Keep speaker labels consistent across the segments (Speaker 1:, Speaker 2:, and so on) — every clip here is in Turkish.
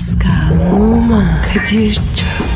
Speaker 1: Pascal, Oman, Kadir çok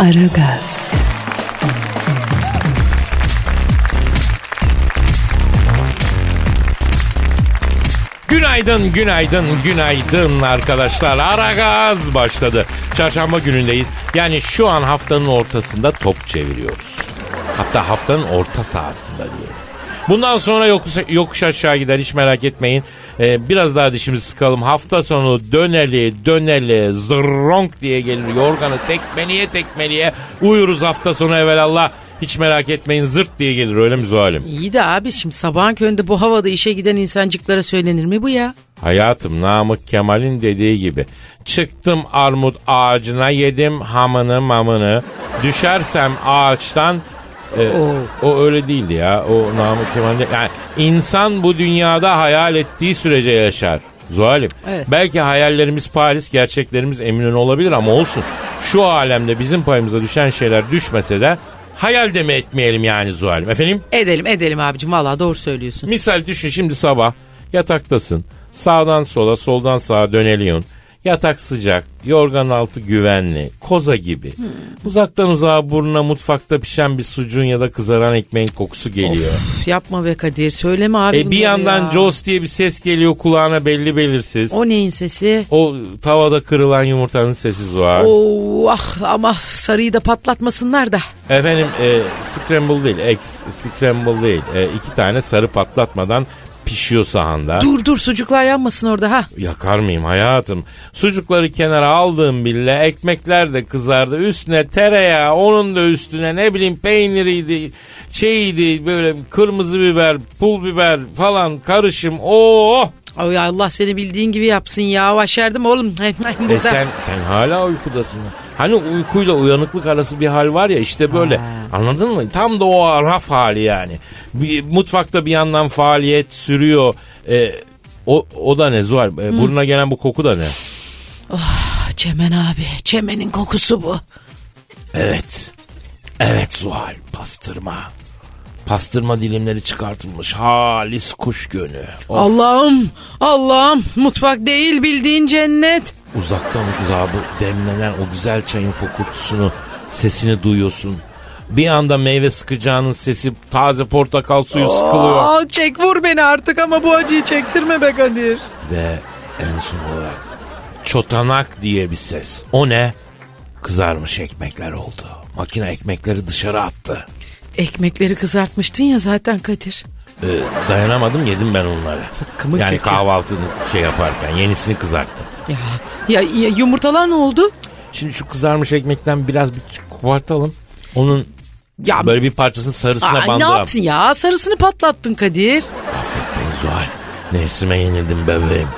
Speaker 1: Aragaz,
Speaker 2: Günaydın, günaydın, günaydın arkadaşlar. Ara gaz başladı. Çarşamba günündeyiz. Yani şu an haftanın ortasında top çeviriyoruz. Hatta haftanın orta sahasında diyelim. Bundan sonra yokuş, yokuş aşağı gider hiç merak etmeyin. Ee, biraz daha dişimizi sıkalım. Hafta sonu döneli döneli zırronk diye gelir. Yorganı tekmeliye tekmeliye uyuruz hafta sonu evvelallah. Hiç merak etmeyin zırt diye gelir öyle mi Zuhal'im?
Speaker 3: İyi de abi şimdi sabahın köründe bu havada işe giden insancıklara söylenir mi bu ya?
Speaker 2: Hayatım Namık Kemal'in dediği gibi. Çıktım armut ağacına yedim hamını mamını. Düşersem ağaçtan e, o öyle değildi ya. O Namık Kemal'de yani insan bu dünyada hayal ettiği sürece yaşar. Zuhal'im.
Speaker 3: Evet.
Speaker 2: Belki hayallerimiz Paris, gerçeklerimiz Eminönü olabilir ama olsun. Şu alemde bizim payımıza düşen şeyler düşmese de hayal deme etmeyelim yani Zuhal'im. Efendim?
Speaker 3: Edelim edelim abicim valla doğru söylüyorsun.
Speaker 2: Misal düşün şimdi sabah yataktasın. Sağdan sola soldan sağa döneliyorsun. Yatak sıcak, yorgan altı güvenli, koza gibi. Uzaktan uzağa burnuna mutfakta pişen bir sucuğun ya da kızaran ekmeğin kokusu geliyor.
Speaker 3: Üf, yapma be Kadir söyleme abi
Speaker 2: E bir yandan
Speaker 3: ya.
Speaker 2: Jaws diye bir ses geliyor kulağına belli belirsiz. O,
Speaker 3: O neyin sesi?
Speaker 2: tavada kırılan yumurtanın sesi Zuhal.
Speaker 3: Oo, ah ama sarıyı da patlatmasınlar da.
Speaker 2: Efendim e, scramble değil, ex scramble değil. E, iki tane sarı patlatmadan pişiyor sahanda.
Speaker 3: Dur dur sucuklar yanmasın orada ha.
Speaker 2: Yakar mıyım hayatım? Sucukları kenara aldığım bile ekmekler de kızardı. Üstüne tereyağı, onun da üstüne ne bileyim peyniriydi, şeyiydi böyle kırmızı biber, pul biber falan karışım. Oo!
Speaker 3: Ay Allah seni bildiğin gibi yapsın ya. Başardım oğlum.
Speaker 2: E sen sen hala uykudasın. Hani uykuyla uyanıklık arası bir hal var ya işte böyle. Anladın mı? Tam da o raf hali yani. Bir, mutfakta bir yandan faaliyet sürüyor. E, o, o da ne Zuhal? E, burnuna gelen bu koku da ne?
Speaker 3: Çemen abi. Çemenin kokusu bu.
Speaker 2: Evet. Evet Zuhal pastırma. Pastırma dilimleri çıkartılmış halis kuş gönü. Of,
Speaker 3: Allah'ım. Allah'ım. Mutfak değil bildiğin cennet.
Speaker 2: Uzaktan uzağa bu demlenen o güzel çayın fokurtusunu sesini duyuyorsun. Bir anda meyve sıkacağının sesi taze portakal suyu sıkılıyor.
Speaker 3: Aa, çek vur beni artık ama bu acıyı çektirme be Kadir.
Speaker 2: Ve en son olarak çotanak diye bir ses. O ne? Kızarmış ekmekler oldu. Makine ekmekleri dışarı attı.
Speaker 3: Ekmekleri kızartmıştın ya zaten Kadir.
Speaker 2: Ee, dayanamadım yedim ben onları.
Speaker 3: Sıkkımı
Speaker 2: yani
Speaker 3: kötü.
Speaker 2: kahvaltını şey yaparken yenisini kızarttım.
Speaker 3: Ya, ya, ya yumurtalar ne oldu?
Speaker 2: Şimdi şu kızarmış ekmekten biraz bir kopartalım. Onun
Speaker 3: Ya
Speaker 2: böyle bir parçasını sarısına
Speaker 3: Aa, ne yaptın ya? Sarısını patlattın Kadir.
Speaker 2: Affet beni Zuhal. Nefsime yenildim bebeğim.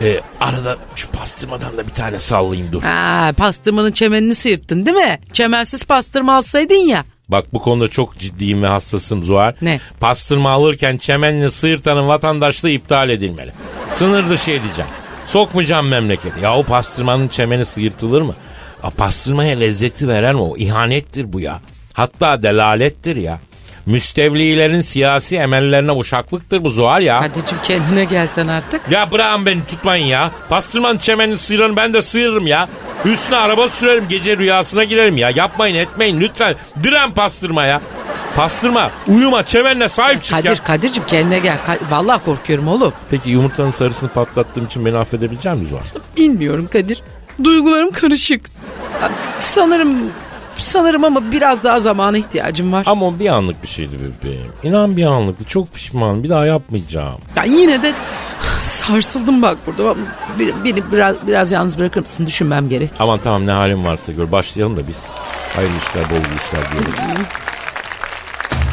Speaker 2: Ee, arada şu pastırmadan da bir tane sallayayım dur.
Speaker 3: Ha, pastırmanın çemenini sıyırttın değil mi? Çemensiz pastırma alsaydın ya.
Speaker 2: Bak bu konuda çok ciddiyim ve hassasım Zuhal.
Speaker 3: Ne?
Speaker 2: Pastırma alırken çemenini sıyırtanın vatandaşlığı iptal edilmeli. Sınır dışı edeceğim. Sokmayacağım memleketi. Ya o pastırmanın çemeni sıyırtılır mı? A, pastırmaya lezzeti veren o. ihanettir bu ya. Hatta delalettir ya. Müstevlilerin siyasi emellerine uşaklıktır bu Zuhal ya.
Speaker 3: Kadir'cim kendine gelsen artık.
Speaker 2: Ya bırakın beni tutmayın ya. Pastırmanın çemenini sıyırın ben de sıyırırım ya. Üstüne araba sürerim gece rüyasına girerim ya. Yapmayın etmeyin lütfen. Diren pastırma ya. Pastırma uyuma çemenle sahip çık
Speaker 3: Kadir,
Speaker 2: ya.
Speaker 3: Kadir'cim kendine gel. Ka- Vallahi korkuyorum oğlum.
Speaker 2: Peki yumurtanın sarısını patlattığım için beni affedebilecek misin Zuhal?
Speaker 3: Bilmiyorum Kadir. Duygularım karışık. Sanırım sanırım ama biraz daha zamana ihtiyacım var.
Speaker 2: Ama o bir anlık bir şeydi bebeğim. İnan bir anlıktı. Çok pişman. Bir daha yapmayacağım.
Speaker 3: Ya yine de sarsıldım bak burada. Beni, beni biraz biraz yalnız bırakır mısın? Düşünmem gerek.
Speaker 2: Aman tamam ne halin varsa gör. Başlayalım da biz. Hayırlı işler, bol işler diyelim.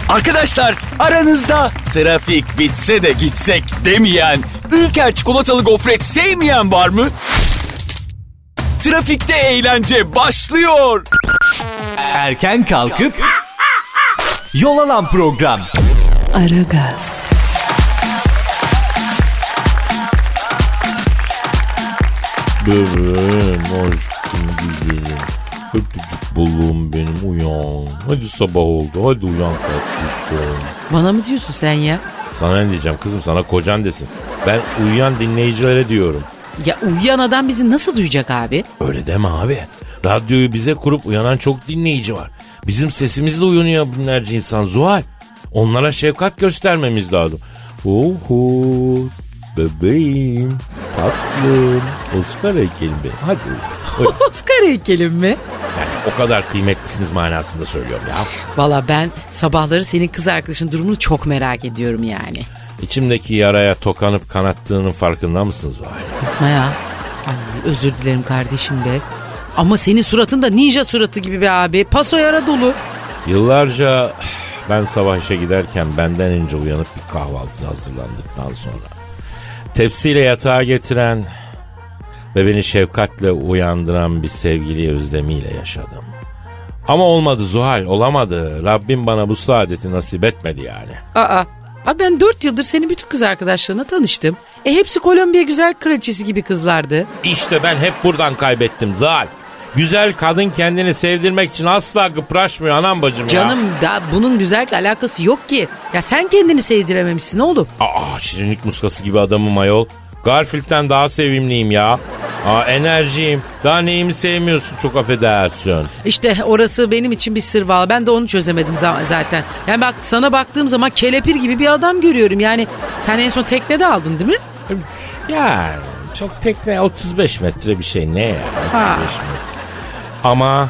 Speaker 4: Arkadaşlar aranızda trafik bitse de gitsek demeyen, Ülker çikolatalı gofret sevmeyen var mı? Trafikte eğlence başlıyor. Erken kalkıp yol alan program.
Speaker 1: Aragaz,
Speaker 2: Bebeğim, aşkım güzelim. Öpücük buluğum benim uyan. Hadi sabah oldu. Hadi uyan tatlışkom.
Speaker 3: Bana mı diyorsun sen ya?
Speaker 2: Sana ne diyeceğim kızım sana kocan desin. Ben uyuyan dinleyicilere diyorum.
Speaker 3: Ya uyuyan adam bizi nasıl duyacak abi?
Speaker 2: Öyle deme abi. Radyoyu bize kurup uyanan çok dinleyici var. Bizim sesimizle uyanıyor binlerce insan Zuhal. Onlara şefkat göstermemiz lazım. Oho bebeğim tatlım Oscar heykelim benim. Hadi uyan.
Speaker 3: Oscar heykelim mi?
Speaker 2: Yani o kadar kıymetlisiniz manasında söylüyorum ya.
Speaker 3: Valla ben sabahları senin kız arkadaşın durumunu çok merak ediyorum yani.
Speaker 2: İçimdeki yaraya tokanıp kanattığının farkında mısınız Zuhal?
Speaker 3: Yapma ya. Ay, özür dilerim kardeşim be. Ama senin suratın da ninja suratı gibi be abi. Paso yara dolu.
Speaker 2: Yıllarca ben sabah işe giderken benden önce uyanıp bir kahvaltı hazırlandıktan sonra tepsiyle yatağa getiren ve beni şefkatle uyandıran bir sevgili özlemiyle yaşadım. Ama olmadı Zuhal olamadı. Rabbim bana bu saadeti nasip etmedi yani.
Speaker 3: Aa. Abi ben dört yıldır senin bütün kız arkadaşlarına tanıştım. E hepsi Kolombiya güzel kraliçesi gibi kızlardı.
Speaker 2: İşte ben hep buradan kaybettim Zuhal. Güzel kadın kendini sevdirmek için asla kıpraşmıyor anam bacım ya.
Speaker 3: Canım da bunun güzellikle alakası yok ki. Ya sen kendini sevdirememişsin oğlum.
Speaker 2: Aa şirinlik muskası gibi adamım ayol. Garfield'den daha sevimliyim ya. Aa enerjiyim. Daha neyimi sevmiyorsun çok affedersin.
Speaker 3: İşte orası benim için bir sır valla. Ben de onu çözemedim za- zaten. Yani bak sana baktığım zaman kelepir gibi bir adam görüyorum. Yani sen en son teknede aldın değil mi?
Speaker 2: Yani çok tekne 35 metre bir şey ne ya 35
Speaker 3: Ha.
Speaker 2: metre. Ama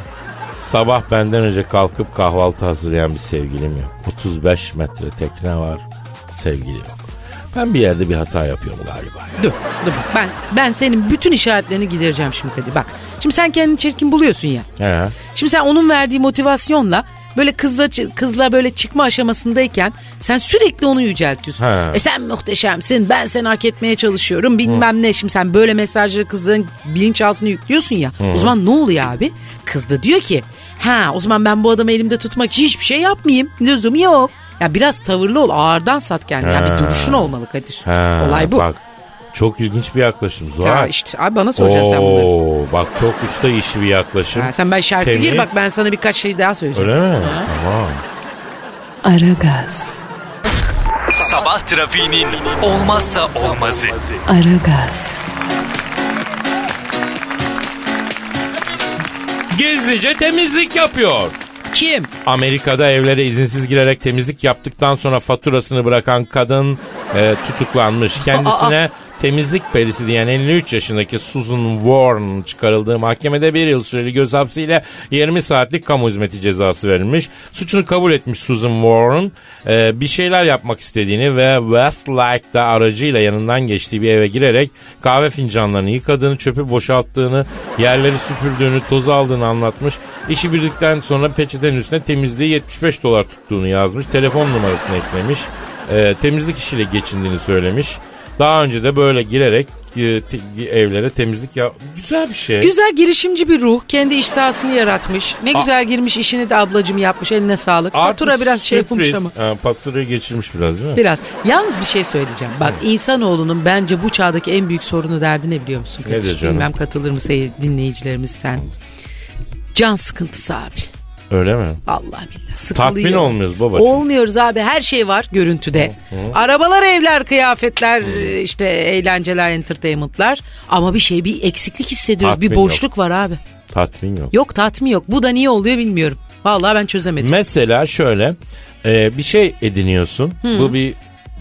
Speaker 2: sabah benden önce kalkıp kahvaltı hazırlayan bir sevgilim yok. 35 metre tekne var sevgili yok. Ben bir yerde bir hata yapıyorum galiba ya.
Speaker 3: Dur, dur. Ben ben senin bütün işaretlerini gidereceğim şimdi Kadir. Bak. Şimdi sen kendini çirkin buluyorsun ya.
Speaker 2: He.
Speaker 3: Şimdi sen onun verdiği motivasyonla böyle kızla kızla böyle çıkma aşamasındayken sen sürekli onu yüceltiyorsun.
Speaker 2: Ha.
Speaker 3: E sen muhteşemsin. Ben seni hak etmeye çalışıyorum. Bilmem ne. Şimdi sen böyle mesajları kızların bilinçaltına yüklüyorsun ya. O zaman ne oluyor abi? Kız da diyor ki ha o zaman ben bu adamı elimde tutmak için hiçbir şey yapmayayım. Lüzum yok. Ya biraz tavırlı ol. Ağırdan sat kendini. Ya bir duruşun olmalı Kadir.
Speaker 2: Ha,
Speaker 3: Olay bu.
Speaker 2: Bak çok ilginç bir yaklaşım
Speaker 3: Ya
Speaker 2: Zuhal.
Speaker 3: işte abi bana soracaksın sen bunları.
Speaker 2: Oo, bak çok usta işi bir yaklaşım.
Speaker 3: Ha, sen ben şarkı
Speaker 2: Temiz.
Speaker 3: gir bak ben sana birkaç şey daha söyleyeceğim.
Speaker 2: Öyle mi? Tamam.
Speaker 1: Aragaz,
Speaker 4: Sabah trafiğinin olmazsa olmazı.
Speaker 1: Aragaz,
Speaker 2: Gizlice temizlik yapıyor.
Speaker 3: Kim?
Speaker 2: Amerika'da evlere izinsiz girerek temizlik yaptıktan sonra faturasını bırakan kadın e, tutuklanmış. Kendisine temizlik perisi diyen 53 yaşındaki Susan Warren çıkarıldığı mahkemede bir yıl süreli göz hapsiyle 20 saatlik kamu hizmeti cezası verilmiş. Suçunu kabul etmiş Susan Warren. E, bir şeyler yapmak istediğini ve Westlake'da aracıyla yanından geçtiği bir eve girerek kahve fincanlarını yıkadığını, çöpü boşalttığını, yerleri süpürdüğünü, toz aldığını anlatmış. İşi bitirdikten sonra peçetenin üstüne temizliği 75 dolar tuttuğunu yazmış. Telefon numarasını eklemiş. E, temizlik işiyle geçindiğini söylemiş. Daha önce de böyle girerek e, te- evlere temizlik ya güzel bir şey.
Speaker 3: Güzel girişimci bir ruh. Kendi iş sahasını yaratmış. Ne güzel girmiş işini de ablacım yapmış. Eline sağlık.
Speaker 2: Artı
Speaker 3: Fatura biraz şey yapmış ama.
Speaker 2: Ha, faturayı geçirmiş biraz değil mi?
Speaker 3: Biraz. Yalnız bir şey söyleyeceğim. Bak insanoğlunun bence bu çağdaki en büyük sorunu derdi ne biliyor musun?
Speaker 2: Nedir canım?
Speaker 3: Bilmem katılır mı dinleyicilerimiz sen. Can sıkıntısı abi.
Speaker 2: Öyle mi?
Speaker 3: Allah billah. Sıkılıyor.
Speaker 2: Tatmin olmuyoruz babacığım.
Speaker 3: Olmuyoruz abi. Her şey var görüntüde. Arabalar, evler, kıyafetler, işte eğlenceler, entertainmentlar. Ama bir şey bir eksiklik hissediyoruz.
Speaker 2: Tatmin
Speaker 3: bir boşluk var abi.
Speaker 2: Tatmin yok.
Speaker 3: Yok tatmin yok. Bu da niye oluyor bilmiyorum. Vallahi ben çözemedim.
Speaker 2: Mesela şöyle e, bir şey ediniyorsun. Bu bir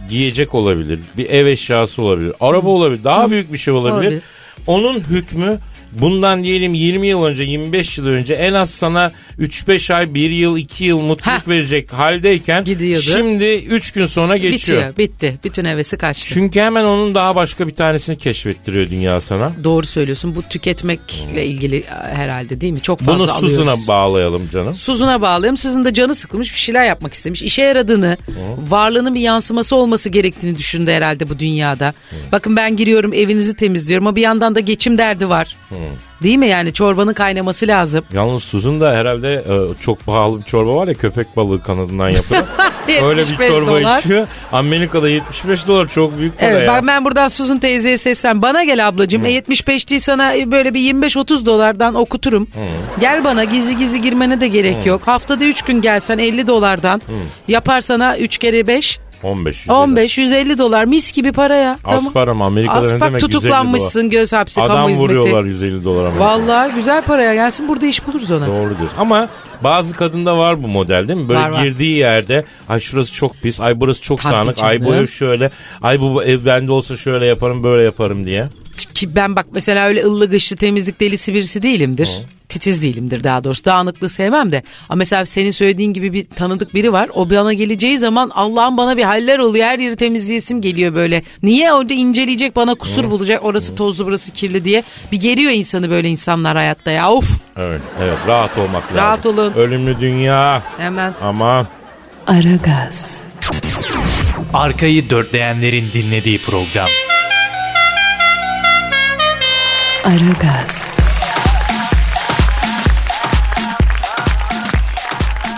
Speaker 2: giyecek olabilir. Bir ev eşyası olabilir. Araba olabilir. Daha büyük bir şey olabilir.
Speaker 3: Olabilir.
Speaker 2: Onun hükmü bundan diyelim 20 yıl önce 25 yıl önce en az sana 3-5 ay 1 yıl 2 yıl mutluluk
Speaker 3: Heh.
Speaker 2: verecek haldeyken
Speaker 3: Gidiyordu.
Speaker 2: şimdi 3 gün sonra geçiyor.
Speaker 3: Bitiyor. Bitti. Bütün hevesi kaçtı.
Speaker 2: Çünkü hemen onun daha başka bir tanesini keşfettiriyor dünya sana.
Speaker 3: Doğru söylüyorsun. Bu tüketmekle ilgili e, herhalde değil mi? Çok fazla
Speaker 2: Bunu
Speaker 3: alıyoruz.
Speaker 2: Susan'a bağlayalım canım.
Speaker 3: Suzun'a bağlayalım. Suzun da canı sıkılmış bir şeyler yapmak istemiş. İşe yaradığını, varlığının bir yansıması olması gerektiğini düşündü herhalde bu dünyada. Bakın ben giriyorum evinizi temizliyorum ama bir yandan da geçim derdi var. Değil mi yani çorbanın kaynaması lazım.
Speaker 2: Yalnız Suzun da herhalde e, çok pahalı bir çorba var ya köpek balığı kanadından yapılan. Öyle bir
Speaker 3: 75
Speaker 2: çorba
Speaker 3: dolar.
Speaker 2: içiyor. Amerika'da 75 dolar çok büyük para
Speaker 3: Evet
Speaker 2: ya.
Speaker 3: bak ben buradan Suzun teyzeye seslen. Bana gel ablacığım. E 75 değil sana böyle bir 25-30 dolardan okuturum. Gel bana gizli gizli girmene de gerek yok. Haftada 3 gün gelsen 50 dolardan. Yapar sana 3 kere 5.
Speaker 2: 15. 150.
Speaker 3: 15 150 dolar mis gibi para ya.
Speaker 2: Para mı? Amerika'da
Speaker 3: Az
Speaker 2: ne demek 150
Speaker 3: tutuklanmışsın göz hapsi kamu
Speaker 2: Adam
Speaker 3: hizmeti.
Speaker 2: vuruyorlar 150 dolar Amerika'da.
Speaker 3: Vallahi güzel paraya gelsin burada iş buluruz ona.
Speaker 2: Doğru diyorsun. Ama bazı kadında var bu model değil mi? Böyle
Speaker 3: Var, var.
Speaker 2: girdiği yerde ay şurası çok pis, ay burası çok
Speaker 3: Tabii
Speaker 2: dağınık, ay bu
Speaker 3: canım.
Speaker 2: ev şöyle, ay bu ev bende olsa şöyle yaparım böyle yaparım diye.
Speaker 3: Ki ben bak mesela öyle ıllı gışlı temizlik delisi birisi değilimdir. Titiz değilimdir daha doğrusu. Dağınıklığı sevmem de. Ama mesela senin söylediğin gibi bir tanıdık biri var. O bana geleceği zaman Allah'ım bana bir haller oluyor. Her yeri temizleyesim geliyor böyle. Niye orada inceleyecek bana kusur bulacak. Orası tozlu burası kirli diye. Bir geriyor insanı böyle insanlar hayatta ya. Of
Speaker 2: Evet, evet rahat olmak lazım.
Speaker 3: Rahat olun.
Speaker 2: Ölümlü dünya.
Speaker 3: hemen.
Speaker 2: Aman.
Speaker 1: Aragaz,
Speaker 4: Arkayı dörtleyenlerin dinlediği program.
Speaker 1: Aragaz,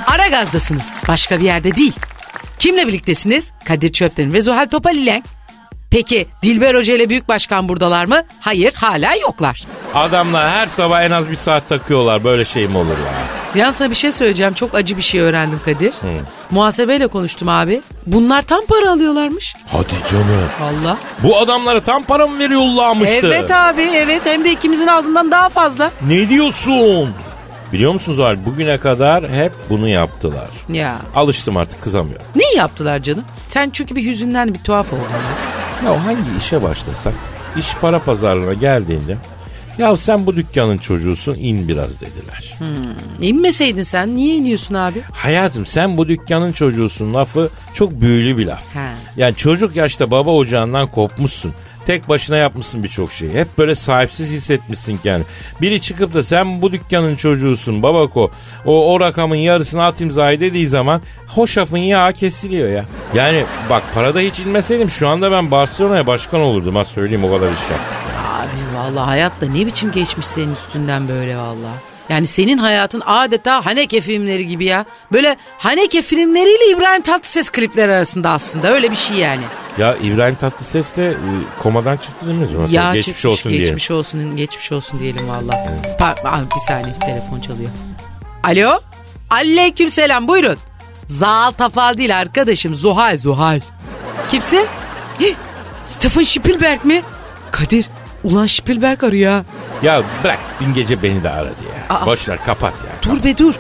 Speaker 3: Ara gazdasınız. Başka bir yerde değil. Kimle birliktesiniz? Kadir Çöpten ve Zuhal Topal ile. Peki Dilber Hoca ile Büyük Başkan buradalar mı? Hayır hala yoklar.
Speaker 2: Adamlar her sabah en az bir saat takıyorlar. Böyle şey mi olur ya?
Speaker 3: Yan sana bir şey söyleyeceğim. Çok acı bir şey öğrendim Kadir. Muhasebeyle konuştum abi. Bunlar tam para alıyorlarmış.
Speaker 2: Hadi canım.
Speaker 3: Valla.
Speaker 2: Bu adamlara tam para mı veriyorlarmıştı?
Speaker 3: Evet abi evet hem de ikimizin aldığından daha fazla.
Speaker 2: Ne diyorsun? Biliyor musunuz Zuhal bugüne kadar hep bunu yaptılar.
Speaker 3: Ya.
Speaker 2: Alıştım artık kızamıyorum.
Speaker 3: Ne yaptılar canım? Sen çünkü bir hüzünden bir tuhaf oldun.
Speaker 2: Ya hangi işe başlasak iş para pazarlığına geldiğinde ya sen bu dükkanın çocuğusun in biraz dediler.
Speaker 3: İnmeseydin sen niye iniyorsun abi?
Speaker 2: Hayatım sen bu dükkanın çocuğusun lafı çok büyülü bir laf.
Speaker 3: He.
Speaker 2: Yani çocuk yaşta baba ocağından kopmuşsun. Tek başına yapmışsın birçok şeyi. Hep böyle sahipsiz hissetmişsin kendini. Biri çıkıp da sen bu dükkanın çocuğusun babako. O, o rakamın yarısını at imzayı dediği zaman hoşafın yağı kesiliyor ya. Yani bak parada hiç inmeseydim şu anda ben Barcelona'ya başkan olurdum. Ha söyleyeyim o kadar iş yaptım.
Speaker 3: Abi vallahi hayatta ne biçim geçmiş senin üstünden böyle vallahi. Yani senin hayatın adeta Haneke filmleri gibi ya. Böyle Haneke filmleriyle İbrahim Tatlıses klipleri arasında aslında öyle bir şey yani.
Speaker 2: Ya İbrahim Tatlıses de e, komadan çıktı değil mi? Zuhal?
Speaker 3: Ya
Speaker 2: geçmiş
Speaker 3: çıkmış,
Speaker 2: olsun diye.
Speaker 3: Geçmiş olsun, geçmiş olsun diyelim valla. Pa- abi bir saniye telefon çalıyor. Alo? Aleyküm selam buyurun. Zal Tafal değil arkadaşım Zuhal Zuhal. Kimsin? Hih, Stephen Spielberg mi? Kadir ulan Spielberg arıyor ha.
Speaker 2: Ya bırak dün gece beni de aradı ya.
Speaker 3: Aa.
Speaker 2: Boş ver kapat ya.
Speaker 3: Dur be dur.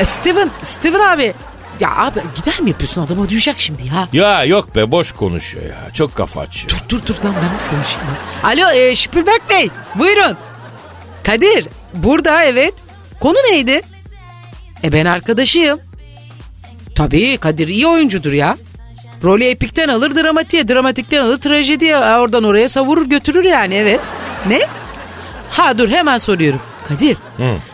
Speaker 3: E, Steven, Steven abi. Ya abi gider mi yapıyorsun adama duyacak şimdi ya.
Speaker 2: Ya yok be boş konuşuyor ya. Çok kafa açıyor.
Speaker 3: Dur dur lan ben konuşayım. ya. Alo e, Spielberg Bey buyurun. Kadir burada evet. Konu neydi? E ben arkadaşıyım. Tabii Kadir iyi oyuncudur ya. Rolü epikten alır dramatiğe, dramatikten alır trajediye. Ha, Oradan oraya savurur götürür yani evet. Ne? Ha dur hemen soruyorum. Kadir.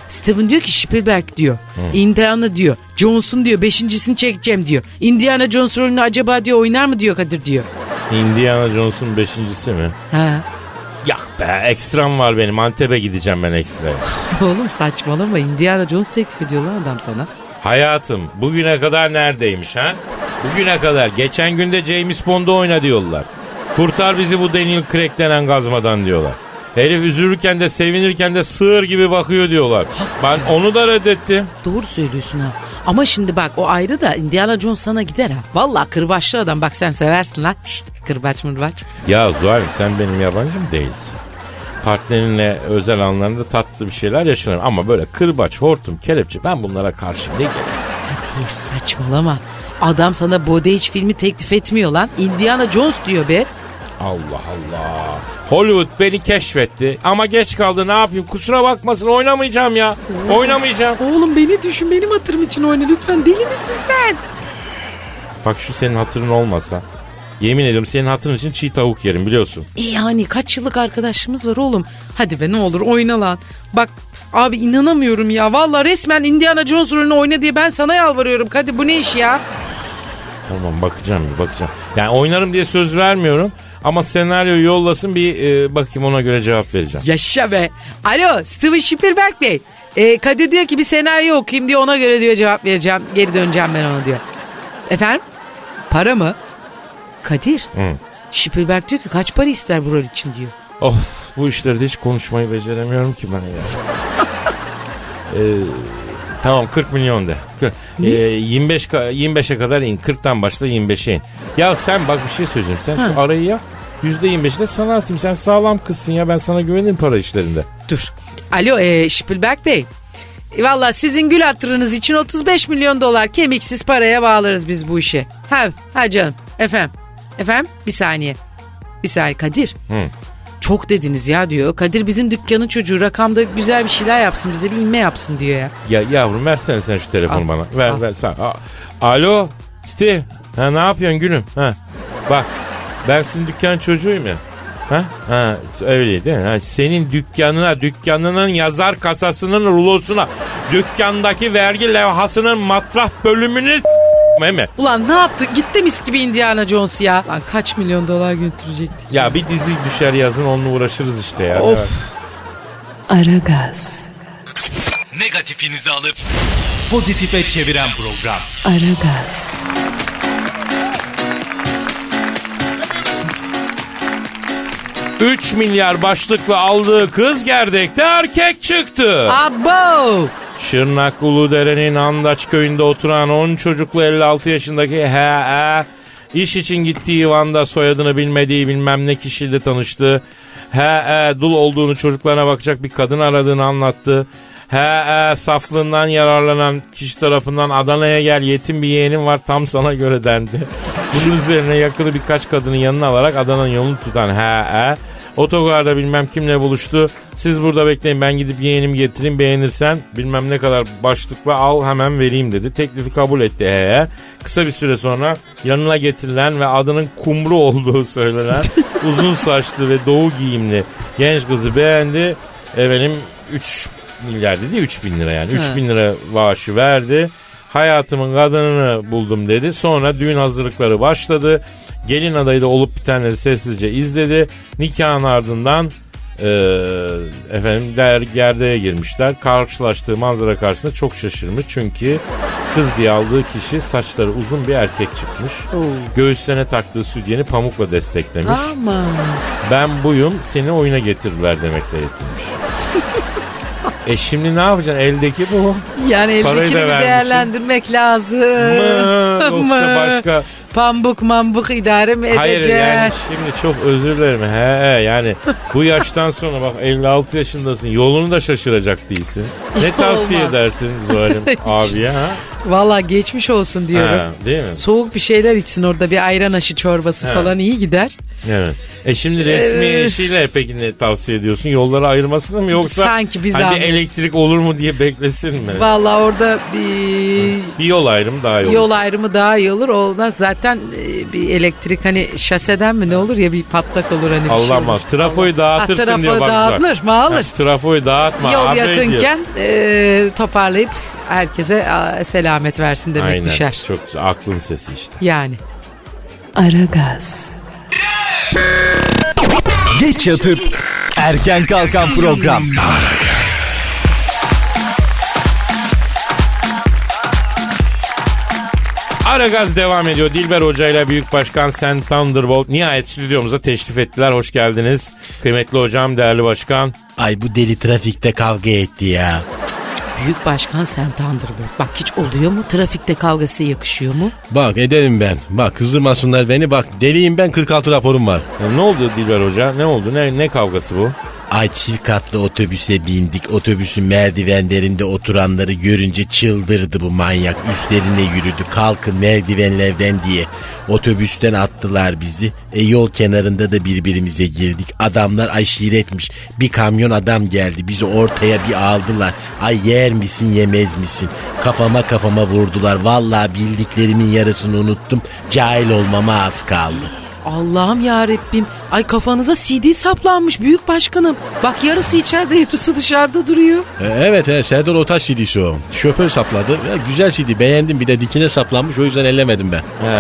Speaker 3: Steven diyor ki Spielberg diyor. Indiana diyor. Johnson diyor. Beşincisini çekeceğim diyor. Indiana Jones rolünü acaba diyor oynar mı diyor Kadir diyor.
Speaker 2: Indiana Jones'un beşincisi mi?
Speaker 3: Ha.
Speaker 2: Yak be ekstram var benim. Antep'e gideceğim ben ekstraya.
Speaker 3: Oğlum saçmalama Indiana Jones teklif ediyor lan adam sana.
Speaker 2: Hayatım bugüne kadar neredeymiş ha? Bugüne kadar. Geçen günde James Bond'u oyna diyorlar. Kurtar bizi bu Daniel Craig denen gazmadan diyorlar. Herif üzülürken de sevinirken de sığır gibi bakıyor diyorlar. Ben onu da reddettim.
Speaker 3: Doğru söylüyorsun ha. Ama şimdi bak o ayrı da Indiana Jones sana gider ha. Vallahi kırbaçlı adam bak sen seversin lan. Şşt kırbaç mırbaç.
Speaker 2: Ya Zuhal'im sen benim yabancım değilsin. Partnerinle özel anlarında tatlı bir şeyler yaşanır. Ama böyle kırbaç, hortum, kelepçe ben bunlara karşı ne gerek?
Speaker 3: Kadir saçmalama. Adam sana Body Age filmi teklif etmiyor lan. Indiana Jones diyor be.
Speaker 2: Allah Allah. Hollywood beni keşfetti ama geç kaldı ne yapayım kusura bakmasın oynamayacağım ya. Oynamayacağım.
Speaker 3: Oğlum beni düşün benim hatırım için oyna lütfen. Deli misin sen?
Speaker 2: Bak şu senin hatırın olmasa. Yemin ediyorum senin hatırın için çiğ tavuk yerim biliyorsun.
Speaker 3: E yani kaç yıllık arkadaşlığımız var oğlum. Hadi be ne olur oyna lan. Bak abi inanamıyorum ya. Vallahi resmen Indiana Jones rolünü oyna diye ben sana yalvarıyorum. Hadi bu ne iş ya?
Speaker 2: Tamam bakacağım bir bakacağım. Yani oynarım diye söz vermiyorum. Ama senaryoyu yollasın bir e, bakayım ona göre cevap vereceğim.
Speaker 3: Yaşa be. Alo Steven Spielberg Bey. Ee, Kadir diyor ki bir senaryo okuyayım diyor ona göre diyor cevap vereceğim. Geri döneceğim ben ona diyor. Efendim? Para mı? Kadir.
Speaker 2: Hı.
Speaker 3: Spielberg diyor ki kaç para ister bu rol için diyor.
Speaker 2: Of bu işlerde hiç konuşmayı beceremiyorum ki ben ya. Ee, tamam 40 milyon de. Kır- Ee, 25 ka- 25'e kadar in. 40'tan başla 25'e in. Ya sen bak bir şey söyleyeceğim. Sen şu arayı yap. %25'i de sana atayım. Sen sağlam kızsın ya. Ben sana güvenirim para işlerinde.
Speaker 3: Dur. Alo e, Spielberg Bey. E, Valla sizin gül hatırınız için 35 milyon dolar kemiksiz paraya bağlarız biz bu işi. Ha, ha canım. Efendim. Efendim bir saniye. Bir saniye Kadir.
Speaker 2: Hı.
Speaker 3: Çok dediniz ya diyor. Kadir bizim dükkanın çocuğu rakamda güzel bir şeyler yapsın bize bir inme yapsın diyor ya.
Speaker 2: Ya yavrum versene sen şu telefonu
Speaker 3: Al,
Speaker 2: bana. Ver
Speaker 3: al.
Speaker 2: ver sen. A- Alo Steve. Ha, ne yapıyorsun gülüm? Ha. Bak ben sizin dükkan çocuğuyum ya. Ha? Ha, öyle değil mi? Ha, senin dükkanına, dükkanının yazar kasasının rulosuna, dükkandaki vergi levhasının matrah bölümünü mi?
Speaker 3: Ulan ne yaptı? Gitti mis gibi Indiana Jones ya. Lan kaç milyon dolar götürecektik.
Speaker 2: Ya bir dizi düşer yazın onunla uğraşırız işte ya.
Speaker 3: Of.
Speaker 2: Evet.
Speaker 1: Aragaz,
Speaker 4: Negatifinizi alıp pozitife çeviren program.
Speaker 1: Aragaz,
Speaker 2: 3 milyar başlıklı aldığı kız gerdekte erkek çıktı.
Speaker 3: Abo!
Speaker 2: Şırnak Uludere'nin Andaç köyünde oturan 10 çocuklu 56 yaşındaki he iş için gittiği Van'da soyadını bilmediği bilmem ne kişiyle tanıştı. He dul olduğunu çocuklarına bakacak bir kadın aradığını anlattı. He saflığından yararlanan kişi tarafından Adana'ya gel yetim bir yeğenim var tam sana göre dendi. Bunun üzerine yakını birkaç kadının yanına alarak Adana'nın yolunu tutan he Otogarda bilmem kimle buluştu. Siz burada bekleyin ben gidip yeğenimi getireyim beğenirsen bilmem ne kadar başlıkla al hemen vereyim dedi. Teklifi kabul etti ee. Kısa bir süre sonra yanına getirilen ve adının kumru olduğu söylenen uzun saçlı ve doğu giyimli genç kızı beğendi. Efendim 3 milyar dedi 3 bin lira yani 3 bin lira bağışı verdi. Hayatımın kadınını buldum dedi. Sonra düğün hazırlıkları başladı. Gelin adayı da olup bitenleri sessizce izledi. Nikahın ardından eee, efendim der, gerdeğe girmişler. Karşılaştığı manzara karşısında çok şaşırmış. Çünkü kız diye aldığı kişi saçları uzun bir erkek çıkmış. Göğüslerine taktığı sütyeni pamukla desteklemiş.
Speaker 3: Aman.
Speaker 2: Ben buyum seni oyuna getirdiler demekle yetinmiş. e şimdi ne yapacaksın? Eldeki bu.
Speaker 3: Yani
Speaker 2: Parayı
Speaker 3: eldekini
Speaker 2: da
Speaker 3: bir
Speaker 2: vermişsin.
Speaker 3: değerlendirmek lazım.
Speaker 2: Mı? Yoksa başka...
Speaker 3: Pambuk mambuk idare mi edeceksin?
Speaker 2: Hayır yani şimdi çok özür dilerim. He yani bu yaştan sonra bak 56 yaşındasın. Yolunu da şaşıracak değilsin. Ne tavsiye
Speaker 3: Olmaz.
Speaker 2: edersin Zuhal'im abiye ha?
Speaker 3: Valla geçmiş olsun diyorum.
Speaker 2: ha? Değil mi?
Speaker 3: Soğuk bir şeyler içsin orada bir ayran aşı çorbası
Speaker 2: Ha.
Speaker 3: falan iyi gider.
Speaker 2: Evet. E şimdi resmi
Speaker 3: Ee,
Speaker 2: eşiyle peki ne tavsiye ediyorsun? Yolları ayırmasını mı yoksa
Speaker 3: Sanki bir
Speaker 2: hani
Speaker 3: zahmet.
Speaker 2: elektrik olur mu diye beklesin mi?
Speaker 3: Valla orada bir
Speaker 2: Bir yol ayrımı daha iyi olur.
Speaker 3: yol ayrımı daha iyi olur. Olmaz zaten e, bir elektrik hani şaseden mi ne olur ya bir patlak olur hani bir şey
Speaker 2: Allah
Speaker 3: olur.
Speaker 2: Allah. Trafoyu dağıtırsın
Speaker 3: Ha, trafo
Speaker 2: diyor bak.
Speaker 3: dağıtılır mı? Alır.
Speaker 2: Ha, Trafoyu dağıtma.
Speaker 3: Yol yakınken e, toparlayıp herkese selamet versin demek
Speaker 2: Aynen.
Speaker 3: düşer.
Speaker 2: Çok güzel. Aklın sesi işte.
Speaker 3: Yani.
Speaker 1: Aragaz,
Speaker 4: Geç yatıp erken kalkan program.
Speaker 2: Aragaz devam ediyor. Dilber Hoca ile Büyük Başkan Sen Thunderbolt nihayet stüdyomuza teşrif ettiler. Hoş geldiniz. Kıymetli hocam, değerli başkan.
Speaker 5: Ay bu deli trafikte kavga etti ya.
Speaker 3: Büyük başkan sen Thunderbird. Bak hiç oluyor mu? Trafikte kavgası yakışıyor mu?
Speaker 5: Bak ederim ben. Bak kızdırmasınlar beni. Bak deliyim ben 46 raporum var.
Speaker 2: E, ne oldu Dilber Hoca? Ne oldu? Ne, ne kavgası bu?
Speaker 5: Ay çift katlı otobüse bindik. Otobüsün merdivenlerinde oturanları görünce çıldırdı bu manyak. Üstlerine yürüdü. Kalkın merdivenlerden diye. Otobüsten attılar bizi. E yol kenarında da birbirimize girdik. Adamlar aşiretmiş. Bir kamyon adam geldi. Bizi ortaya bir aldılar. Ay yer misin yemez misin? Kafama kafama vurdular. Vallahi bildiklerimin yarısını unuttum. Cahil olmama az kaldı.
Speaker 3: Allah'ım ya Rabbim. Ay kafanıza CD saplanmış büyük başkanım. Bak yarısı içeride yarısı dışarıda duruyor.
Speaker 5: E, Evet evet Serdar Otaş CD'si o. Şoför sapladı. Ya, güzel CD beğendim bir de dikine saplanmış o yüzden ellemedim ben.
Speaker 2: He,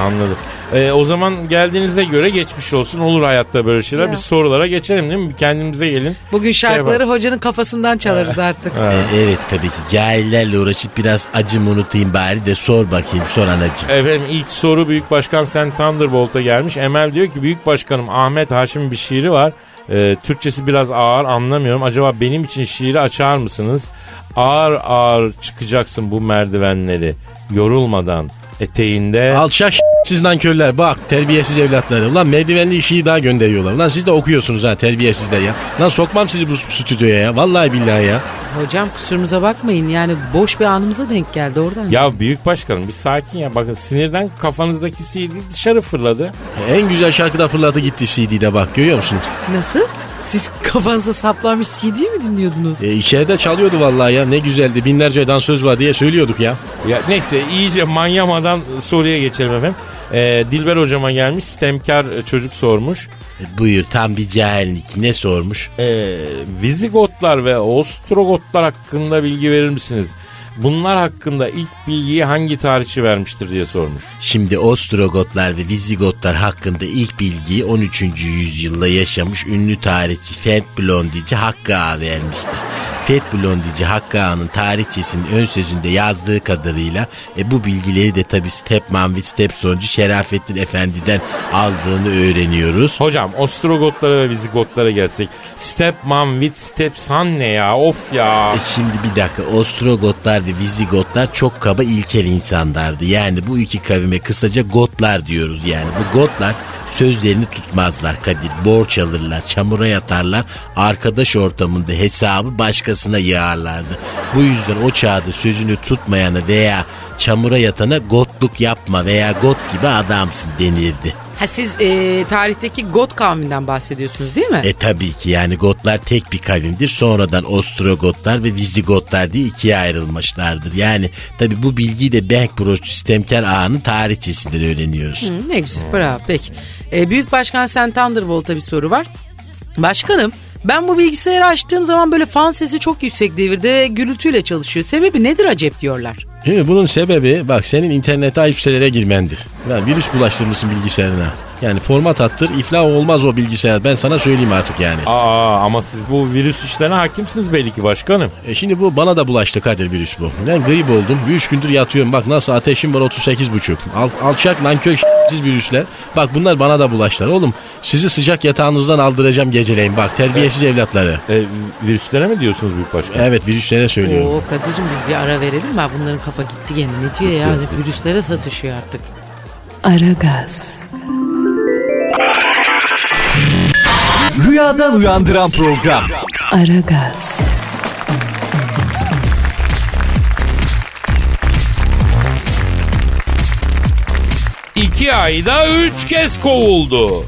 Speaker 2: anladım. Ee, o zaman geldiğinize göre geçmiş olsun. Olur hayatta böyle şeyler.
Speaker 3: Ya.
Speaker 2: Biz sorulara geçelim değil mi? Kendimize gelin.
Speaker 3: Bugün şarkıları
Speaker 2: Şey
Speaker 3: hocanın kafasından çalarız artık.
Speaker 5: E, evet tabii ki cahillerle uğraşıp biraz acımı unutayım bari de sor bakayım sor anacığım.
Speaker 2: Efendim ilk soru Büyük Başkan Sen Thunderbolt'a gelmiş. Emel diyor ki Büyük Başkanım Ahmet Haşim'in bir şiiri var. Ee, Türkçesi biraz ağır anlamıyorum. Acaba benim için şiiri açar mısınız? Ağır ağır çıkacaksın bu merdivenleri yorulmadan eteğinde.
Speaker 6: Alçak siz nankörler bak terbiyesiz evlatları. Ulan merdivenli işi daha gönderiyorlar. Ulan siz de okuyorsunuz ha terbiyesizler ya. Lan sokmam sizi bu stüdyoya ya. Vallahi billahi ya.
Speaker 3: Hocam kusurumuza bakmayın yani boş bir anımıza denk geldi oradan.
Speaker 2: Ya Büyük Başkanım bir sakin ya. Bakın sinirden kafanızdaki CD dışarı fırladı.
Speaker 6: En güzel şarkı da fırladı gitti CD'de bak görüyor musunuz?
Speaker 3: Nasıl? Siz kafanızda saplanmış CD mi dinliyordunuz?
Speaker 6: E, içeride çalıyordu vallahi ya ne güzeldi binlerce dansöz var diye söylüyorduk ya.
Speaker 2: Ya neyse iyice manyamadan soruya geçelim efendim. Ee, Dilber hocama gelmiş sistemkar çocuk sormuş.
Speaker 5: E, buyur tam bir cahillik ne sormuş?
Speaker 2: Ee, Vizigotlar ve Ostrogotlar hakkında bilgi verir misiniz? Bunlar hakkında ilk bilgiyi hangi tarihçi vermiştir diye sormuş.
Speaker 5: Şimdi Ostrogotlar ve Vizigotlar hakkında ilk bilgiyi 13. yüzyılda yaşamış ünlü tarihçi Fed Blondici Hakkı vermiştir. Fed Blondici Hakkı Ağa'nın tarihçesinin ön sözünde yazdığı kadarıyla e, bu bilgileri de tabi Stepman ve Stepsoncu Şerafettin Efendi'den aldığını öğreniyoruz.
Speaker 2: Hocam Ostrogotlara ve Vizigotlara gelsek. Stepman with Stepson ne ya of ya.
Speaker 5: E şimdi bir dakika Ostrogotlar ve Vizigotlar çok kaba ilkel insanlardı. Yani bu iki kavime kısaca Gotlar diyoruz yani. Bu Gotlar sözlerini tutmazlar Kadir. Borç alırlar, çamura yatarlar. Arkadaş ortamında hesabı başkasına yığarlardı. Bu yüzden o çağda sözünü tutmayana veya çamura yatana gotluk yapma veya got gibi adamsın denirdi.
Speaker 3: Ha siz e, tarihteki Got kavminden bahsediyorsunuz değil mi?
Speaker 5: E tabii ki yani Gotlar tek bir kavimdir. Sonradan Ostrogotlar ve Vizigotlar diye ikiye ayrılmışlardır. Yani tabii bu bilgiyi de Bank Bros sistemkar ağanın tarihçesinden öğreniyoruz.
Speaker 3: Hı, ne güzel bravo peki. E, Büyük Başkan Sen Thunderbolt'a bir soru var. Başkanım ben bu bilgisayarı açtığım zaman böyle fan sesi çok yüksek devirde ve gürültüyle çalışıyor. Sebebi nedir acep diyorlar.
Speaker 6: Şimdi bunun sebebi bak senin internete ayıp sitelere girmendir. Yani virüs bulaştırmışsın bilgisayarına. Yani format attır iflah olmaz o bilgisayar ben sana söyleyeyim artık yani.
Speaker 2: Aa ama siz bu virüs işlerine hakimsiniz belli ki başkanım.
Speaker 6: E şimdi bu bana da bulaştı Kadir virüs bu. Ben grip oldum. 3 gündür yatıyorum. Bak nasıl ateşim var 38,5. Al, alçak nankör siz virüsler. Bak bunlar bana da bulaştılar. Oğlum sizi sıcak yatağınızdan aldıracağım geceleyin. Bak terbiyesiz evlatları.
Speaker 2: E, virüslere mi diyorsunuz Büyük Başkan?
Speaker 6: Evet virüslere söylüyorum.
Speaker 3: Oo Kadir'cim biz bir ara verelim mi? Bunların kafa gitti gene. Ne diyor ya? Virüslere satışıyor artık.
Speaker 1: Aragaz,
Speaker 4: Rüyadan uyandıran program.
Speaker 1: Aragaz,
Speaker 2: İki ayda üç kez kovuldu.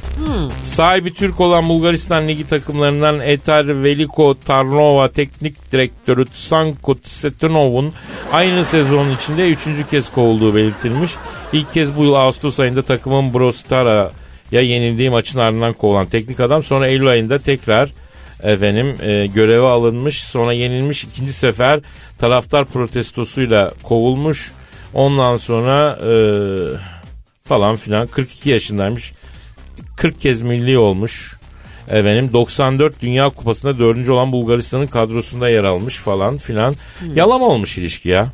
Speaker 2: Sahibi Türk olan Bulgaristan Ligi takımlarından Eter Veliko Tarnova teknik direktörü Tsanko Tsetunov'un aynı sezon içinde üçüncü kez kovulduğu belirtilmiş. İlk kez bu yıl Ağustos ayında takımın Brostara'ya yenildiği maçın ardından kovulan teknik adam sonra Eylül ayında tekrar efendim e, göreve alınmış sonra yenilmiş ikinci sefer taraftar protestosuyla kovulmuş. Ondan sonra e, falan filan. 42 yaşındaymış. 40 kez milli olmuş. Efendim 94 Dünya Kupası'nda dördüncü olan Bulgaristan'ın kadrosunda yer almış falan filan. Yalama olmuş ilişki ya.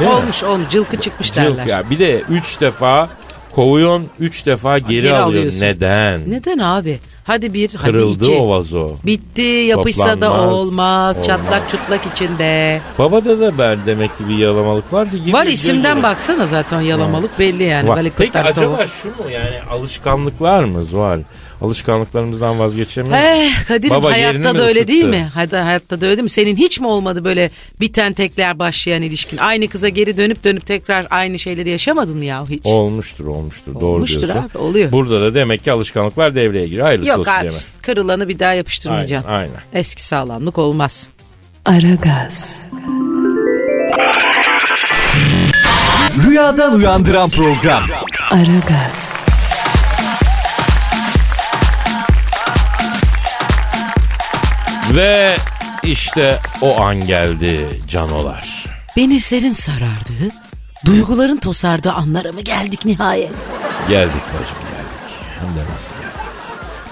Speaker 2: Değil mi?
Speaker 3: olmuş olmuş. Cılkı çıkmış
Speaker 2: Cılk
Speaker 3: derler.
Speaker 2: ya. Bir de 3 defa kovuyorsun 3 defa geri,
Speaker 3: geri
Speaker 2: alıyorsun
Speaker 3: alıyorsun.
Speaker 2: neden
Speaker 3: Neden abi? Hadi bir, hadi
Speaker 2: kırıldı
Speaker 3: iki.
Speaker 2: o vazo
Speaker 3: Bitti yapışsa da
Speaker 2: Toplanmaz,
Speaker 3: olmaz.
Speaker 2: olmaz.
Speaker 3: Çatlak çutlak içinde.
Speaker 2: babada da ben demek ki bir yalamalık var ki
Speaker 3: Var isimden baksana zaten yalamalık belli yani.
Speaker 2: Var.
Speaker 3: Balık
Speaker 2: Peki acaba şu mu yani alışkanlıklar mı Zuhal? Alışkanlıklarımızdan vazgeçemiyoruz.
Speaker 3: Eh Kadir'im
Speaker 2: Baba yerini
Speaker 3: hayatta da öyle değil mi? Hadi hayatta da öyle değil mi? Senin hiç mi olmadı böyle biten tekrar başlayan ilişkin? Aynı kıza geri dönüp dönüp tekrar aynı şeyleri yaşamadın mı ya hiç?
Speaker 2: Olmuştur olmuştur doğru
Speaker 3: Olmuştur
Speaker 2: diyorsun.
Speaker 3: abi, oluyor.
Speaker 2: Burada da demek ki alışkanlıklar devreye giriyor. Hayırlısı
Speaker 3: Yok
Speaker 2: olsun
Speaker 3: abi
Speaker 2: diyemem.
Speaker 3: kırılanı bir daha yapıştırmayacaksın.
Speaker 2: Aynen, aynen.
Speaker 3: Eski sağlamlık olmaz.
Speaker 1: Aragaz,
Speaker 4: Rüyadan uyandıran program.
Speaker 1: Aragaz,
Speaker 2: Ve işte o an geldi canolar.
Speaker 3: Beni serin sarardı, duyguların tosardığı anlara mı geldik nihayet?
Speaker 2: Geldik bacım geldik. Hem de nasıl geldik.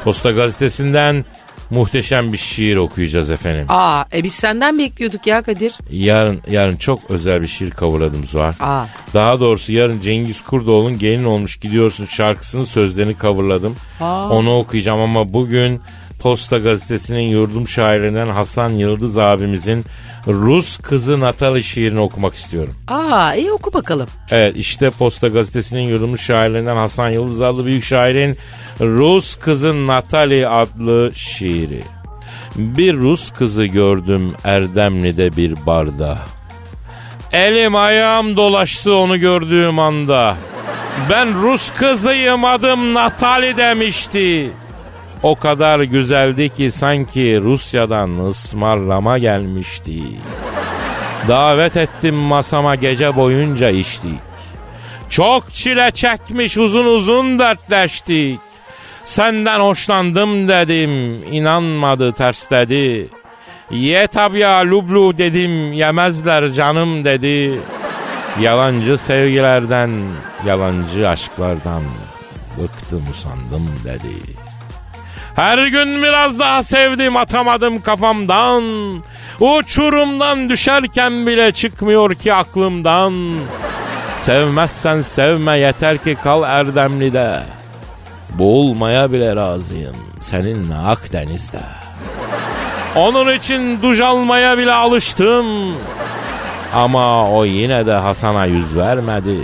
Speaker 2: Posta gazetesinden muhteşem bir şiir okuyacağız efendim.
Speaker 3: Aa e biz senden bekliyorduk ya Kadir.
Speaker 2: Yarın yarın çok özel bir şiir kavurladım Zuhal.
Speaker 3: Aa.
Speaker 2: Daha doğrusu yarın Cengiz Kurdoğlu'nun gelin olmuş gidiyorsun şarkısının sözlerini kavurladım. Onu okuyacağım ama bugün Posta Gazetesi'nin yurdum şairlerinden Hasan Yıldız abimizin Rus kızı Natali şiirini okumak istiyorum.
Speaker 3: Aa iyi oku bakalım.
Speaker 2: Evet işte Posta Gazetesi'nin yurdum şairlerinden Hasan Yıldız adlı büyük şairin Rus kızı Natali adlı şiiri. Bir Rus kızı gördüm Erdemli'de bir barda. Elim ayağım dolaştı onu gördüğüm anda. Ben Rus kızıyım adım Natali demişti. O kadar güzeldi ki sanki Rusya'dan ısmarlama gelmişti. Davet ettim masama gece boyunca içtik. Çok çile çekmiş uzun uzun dertleştik. Senden hoşlandım dedim, inanmadı ters dedi. Ye tabi ya lublu dedim, yemezler canım dedi. Yalancı sevgilerden, yalancı aşklardan bıktım usandım dedi. Her gün biraz daha sevdim atamadım kafamdan. Uçurumdan düşerken bile çıkmıyor ki aklımdan. Sevmezsen sevme yeter ki kal Erdemli'de. Boğulmaya bile razıyım seninle Akdeniz'de. Onun için duş almaya bile alıştım. Ama o yine de Hasan'a yüz vermedi.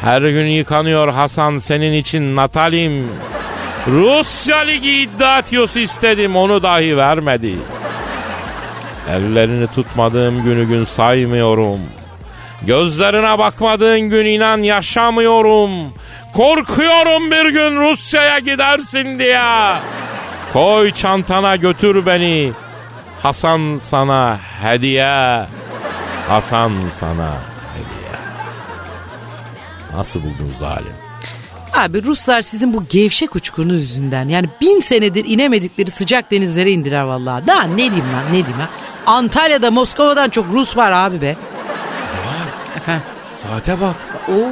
Speaker 2: Her gün yıkanıyor Hasan senin için Natalim. Rusya Ligi iddiatyosu istedim onu dahi vermedi. Ellerini tutmadığım günü gün saymıyorum. Gözlerine bakmadığın gün inan yaşamıyorum. Korkuyorum bir gün Rusya'ya gidersin diye. Koy çantana götür beni. Hasan sana hediye. Hasan sana hediye. Nasıl buldun zalim?
Speaker 3: Abi Ruslar sizin bu gevşek uçkurunuz yüzünden yani bin senedir inemedikleri sıcak denizlere indiler vallahi. Daha ne diyeyim lan ne diyeyim ha. Antalya'da Moskova'dan çok Rus var abi be. Efendim.
Speaker 2: Saate bak.
Speaker 3: Oo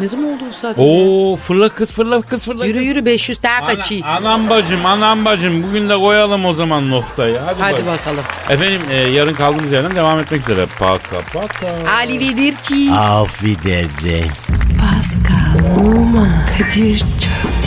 Speaker 3: ne zaman oldu bu saat?
Speaker 2: Oo fırla kız fırla kız fırla.
Speaker 3: Yürü yürü 500 daha kaçı.
Speaker 2: Ana, anam bacım anam bacım bugün de koyalım o zaman noktayı. Hadi,
Speaker 3: Hadi
Speaker 2: bak.
Speaker 3: bakalım.
Speaker 2: Efendim e, yarın kaldığımız yerden devam etmek üzere. Paka paka.
Speaker 3: Ali Vedirki.
Speaker 5: Auf Wiedersehen.
Speaker 1: Oman, Kadir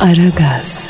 Speaker 1: Aragaz.